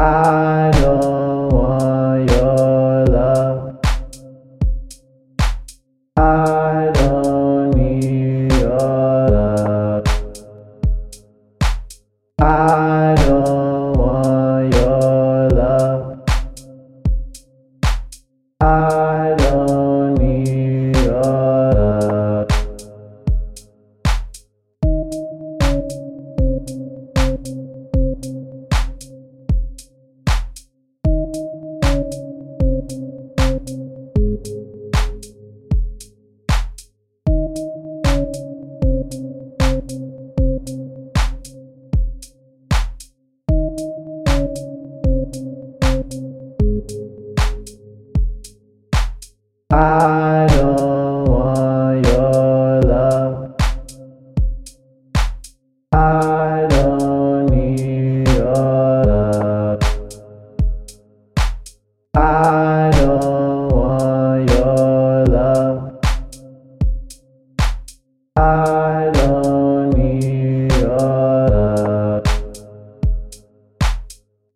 I don't want your love. I don't need your love. I I don't want your love. I don't need your love. I don't want your love. I don't.